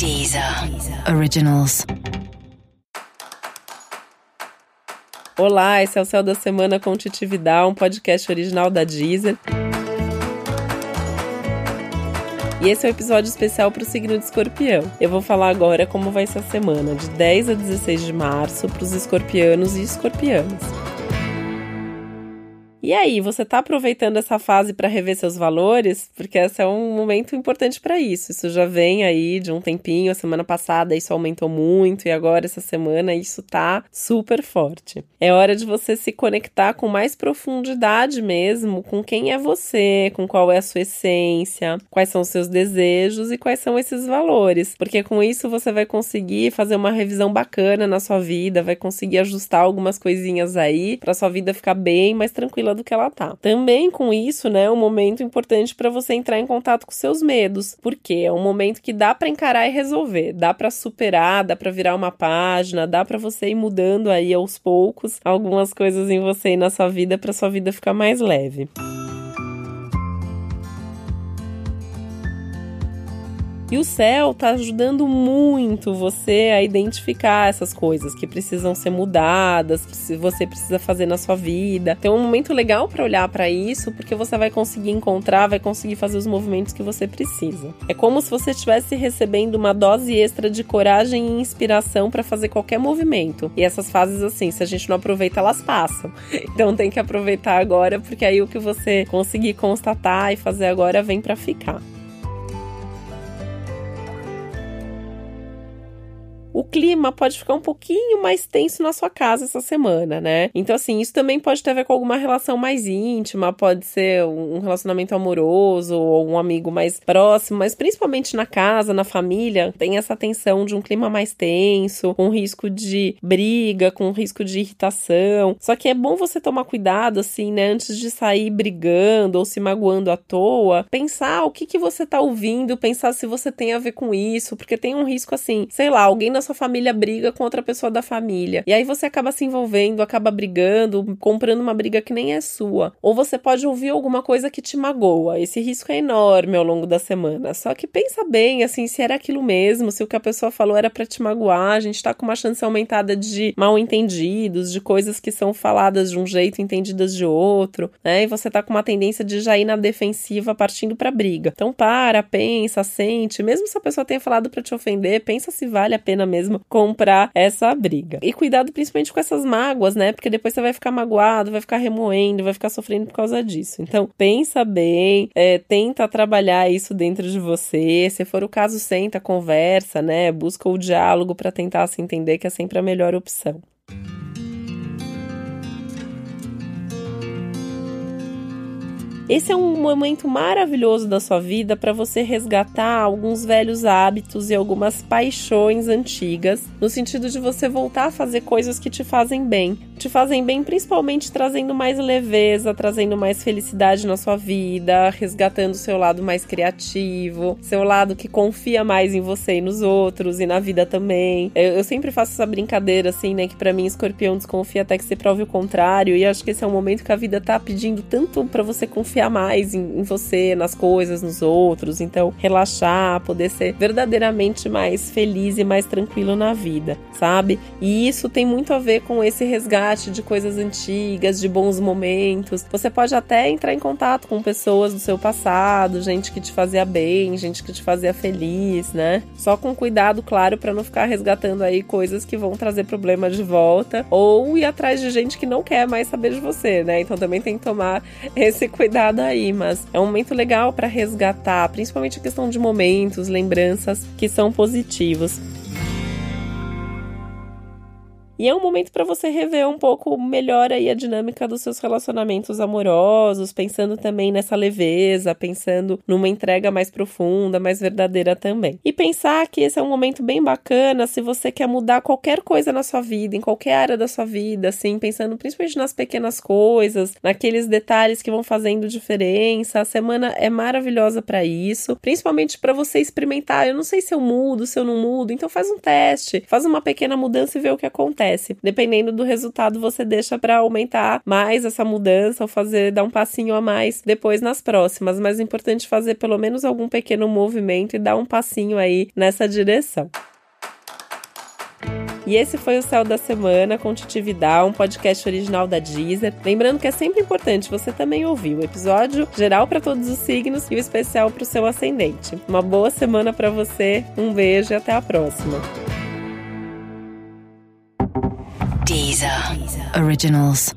Deezer Originals. Olá, esse é o Céu da Semana com Titi Vidal, um podcast original da Deezer. E esse é o um episódio especial para o signo de escorpião. Eu vou falar agora como vai ser a semana, de 10 a 16 de março, para os escorpianos e escorpianas. E aí, você está aproveitando essa fase para rever seus valores? Porque esse é um momento importante para isso. Isso já vem aí de um tempinho. A semana passada isso aumentou muito e agora essa semana isso tá super forte. É hora de você se conectar com mais profundidade mesmo, com quem é você, com qual é a sua essência, quais são os seus desejos e quais são esses valores. Porque com isso você vai conseguir fazer uma revisão bacana na sua vida, vai conseguir ajustar algumas coisinhas aí para sua vida ficar bem mais tranquila do que ela tá. Também com isso, né, é um momento importante para você entrar em contato com seus medos, porque é um momento que dá para encarar e resolver, dá para superar, dá para virar uma página, dá para você ir mudando aí aos poucos algumas coisas em você e na sua vida para sua vida ficar mais leve. E o céu tá ajudando muito você a identificar essas coisas que precisam ser mudadas, se você precisa fazer na sua vida. Tem um momento legal para olhar para isso, porque você vai conseguir encontrar, vai conseguir fazer os movimentos que você precisa. É como se você estivesse recebendo uma dose extra de coragem e inspiração para fazer qualquer movimento. E essas fases assim, se a gente não aproveita, elas passam. Então tem que aproveitar agora, porque aí o que você conseguir constatar e fazer agora vem para ficar. Clima pode ficar um pouquinho mais tenso na sua casa essa semana, né? Então, assim, isso também pode ter a ver com alguma relação mais íntima, pode ser um relacionamento amoroso ou um amigo mais próximo, mas principalmente na casa, na família, tem essa tensão de um clima mais tenso, com risco de briga, com risco de irritação. Só que é bom você tomar cuidado, assim, né? Antes de sair brigando ou se magoando à toa, pensar o que, que você tá ouvindo, pensar se você tem a ver com isso, porque tem um risco, assim, sei lá, alguém na sua família briga com outra pessoa da família. E aí você acaba se envolvendo, acaba brigando, comprando uma briga que nem é sua. Ou você pode ouvir alguma coisa que te magoa. Esse risco é enorme ao longo da semana. Só que pensa bem, assim, se era aquilo mesmo, se o que a pessoa falou era para te magoar. A gente tá com uma chance aumentada de mal entendidos, de coisas que são faladas de um jeito, entendidas de outro, né? E você tá com uma tendência de já ir na defensiva partindo pra briga. Então para, pensa, sente. Mesmo se a pessoa tenha falado para te ofender, pensa se vale a pena mesmo comprar essa briga. E cuidado principalmente com essas mágoas, né? Porque depois você vai ficar magoado, vai ficar remoendo, vai ficar sofrendo por causa disso. Então, pensa bem, é, tenta trabalhar isso dentro de você. Se for o caso, senta, conversa, né? Busca o diálogo para tentar se entender que é sempre a melhor opção. Esse é um momento maravilhoso da sua vida para você resgatar alguns velhos hábitos e algumas paixões antigas, no sentido de você voltar a fazer coisas que te fazem bem. Te fazem bem principalmente trazendo mais leveza, trazendo mais felicidade na sua vida, resgatando seu lado mais criativo, seu lado que confia mais em você e nos outros e na vida também. Eu, eu sempre faço essa brincadeira assim, né, que para mim escorpião desconfia até que você prove o contrário, e acho que esse é um momento que a vida tá pedindo tanto para você confiar confiar mais em, em, você, nas coisas, nos outros. Então, relaxar, poder ser verdadeiramente mais feliz e mais tranquilo na vida, sabe? E isso tem muito a ver com esse resgate de coisas antigas, de bons momentos. Você pode até entrar em contato com pessoas do seu passado, gente que te fazia bem, gente que te fazia feliz, né? Só com cuidado, claro, para não ficar resgatando aí coisas que vão trazer problema de volta ou ir atrás de gente que não quer mais saber de você, né? Então também tem que tomar esse cuidado aí, mas é um momento legal para resgatar, principalmente a questão de momentos, lembranças que são positivos. E é um momento para você rever um pouco melhor aí a dinâmica dos seus relacionamentos amorosos, pensando também nessa leveza, pensando numa entrega mais profunda, mais verdadeira também. E pensar que esse é um momento bem bacana se você quer mudar qualquer coisa na sua vida, em qualquer área da sua vida, assim, pensando principalmente nas pequenas coisas, naqueles detalhes que vão fazendo diferença. A semana é maravilhosa para isso, principalmente para você experimentar. Eu não sei se eu mudo, se eu não mudo, então faz um teste, faz uma pequena mudança e vê o que acontece acontece. Dependendo do resultado, você deixa para aumentar mais essa mudança ou fazer dar um passinho a mais depois nas próximas, mas é importante fazer pelo menos algum pequeno movimento e dar um passinho aí nessa direção. E esse foi o Céu da Semana com Titi Vidal, um podcast original da Deezer. Lembrando que é sempre importante você também ouvir o episódio geral para todos os signos e o especial para o seu ascendente. Uma boa semana para você, um beijo e até a próxima. Originals.